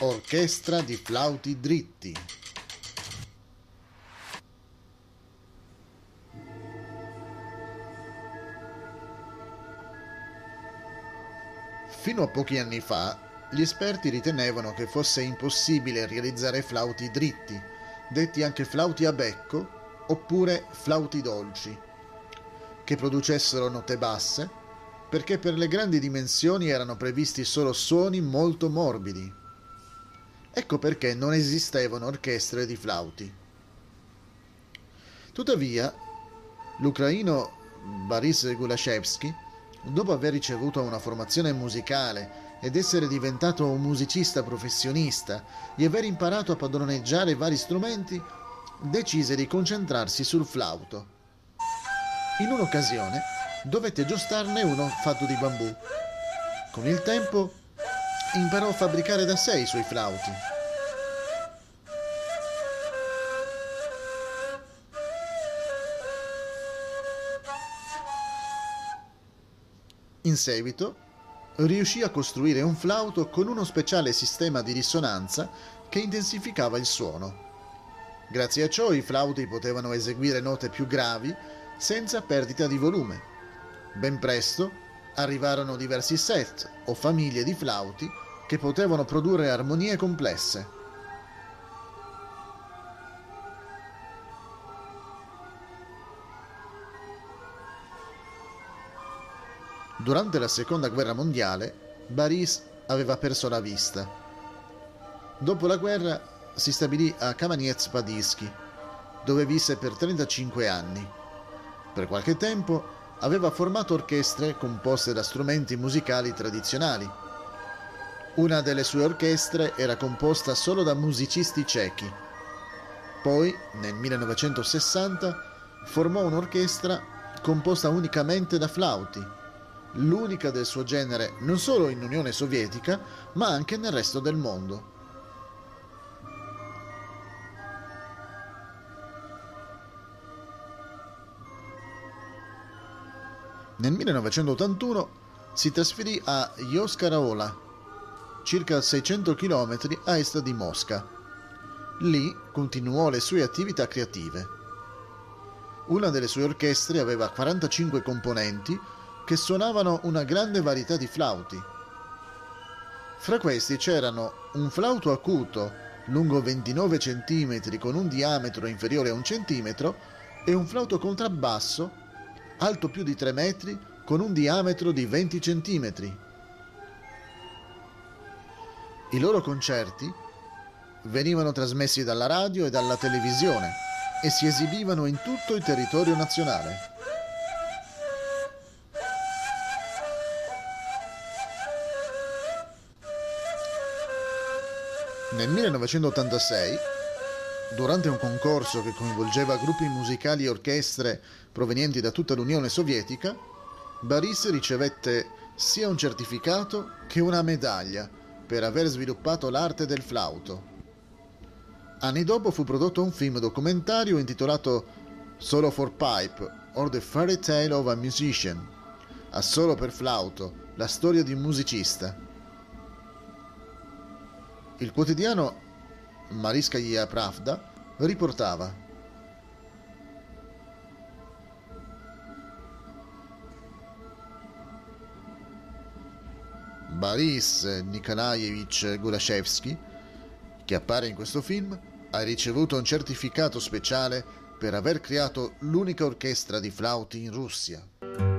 Orchestra di flauti dritti. Fino a pochi anni fa, gli esperti ritenevano che fosse impossibile realizzare flauti dritti, detti anche flauti a becco oppure flauti dolci, che producessero note basse, perché per le grandi dimensioni erano previsti solo suoni molto morbidi. Ecco perché non esistevano orchestre di flauti. Tuttavia, l'ucraino Boris Gulashevsky, dopo aver ricevuto una formazione musicale ed essere diventato un musicista professionista e aver imparato a padroneggiare vari strumenti, decise di concentrarsi sul flauto. In un'occasione dovette aggiustarne uno fatto di bambù. Con il tempo imparò a fabbricare da sé i suoi flauti. In seguito riuscì a costruire un flauto con uno speciale sistema di risonanza che intensificava il suono. Grazie a ciò i flauti potevano eseguire note più gravi senza perdita di volume. Ben presto arrivarono diversi set o famiglie di flauti che potevano produrre armonie complesse. Durante la seconda guerra mondiale, Baris aveva perso la vista. Dopo la guerra si stabilì a Kamaniec-Podilsky, dove visse per 35 anni. Per qualche tempo aveva formato orchestre composte da strumenti musicali tradizionali. Una delle sue orchestre era composta solo da musicisti cechi. Poi, nel 1960, formò un'orchestra composta unicamente da flauti, l'unica del suo genere non solo in Unione Sovietica, ma anche nel resto del mondo. Nel 1981 si trasferì a Yoskaraola, circa 600 km a est di Mosca. Lì continuò le sue attività creative. Una delle sue orchestre aveva 45 componenti che suonavano una grande varietà di flauti. Fra questi c'erano un flauto acuto lungo 29 cm con un diametro inferiore a un centimetro e un flauto contrabbasso alto più di 3 metri con un diametro di 20 cm. I loro concerti venivano trasmessi dalla radio e dalla televisione e si esibivano in tutto il territorio nazionale. Nel 1986, durante un concorso che coinvolgeva gruppi musicali e orchestre provenienti da tutta l'Unione Sovietica, Baris ricevette sia un certificato che una medaglia per aver sviluppato l'arte del flauto. Anni dopo fu prodotto un film documentario intitolato Solo for Pipe or The Fairy Tale of a Musician, a solo per flauto, la storia di un musicista. Il quotidiano Mariskaya Pravda riportava Boris Nikolaevich Gulashevsky, che appare in questo film, ha ricevuto un certificato speciale per aver creato l'unica orchestra di flauti in Russia.